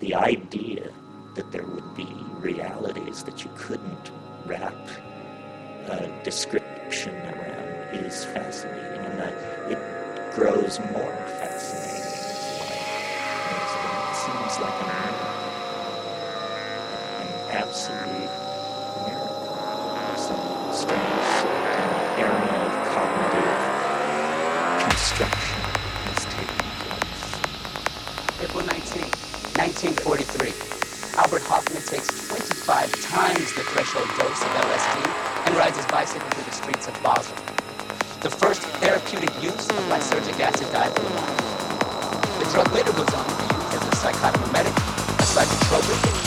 the idea that there would be realities that you couldn't wrap a description around is fascinating, and that it grows more fascinating. as well. It seems like an, absolute miracle some strange area of cognitive construction 1943. Albert Hofmann takes 25 times the threshold dose of LSD and rides his bicycle through the streets of Basel. The first therapeutic use of lysergic acid diethylamide. The drug later goes on to be used as a psychotomimetic, a psychotropic,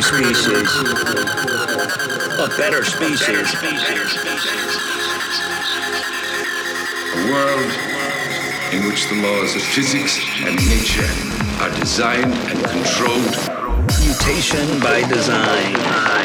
to new species, a better species. A world in which the laws of physics and nature are designed and controlled. Mutation by design.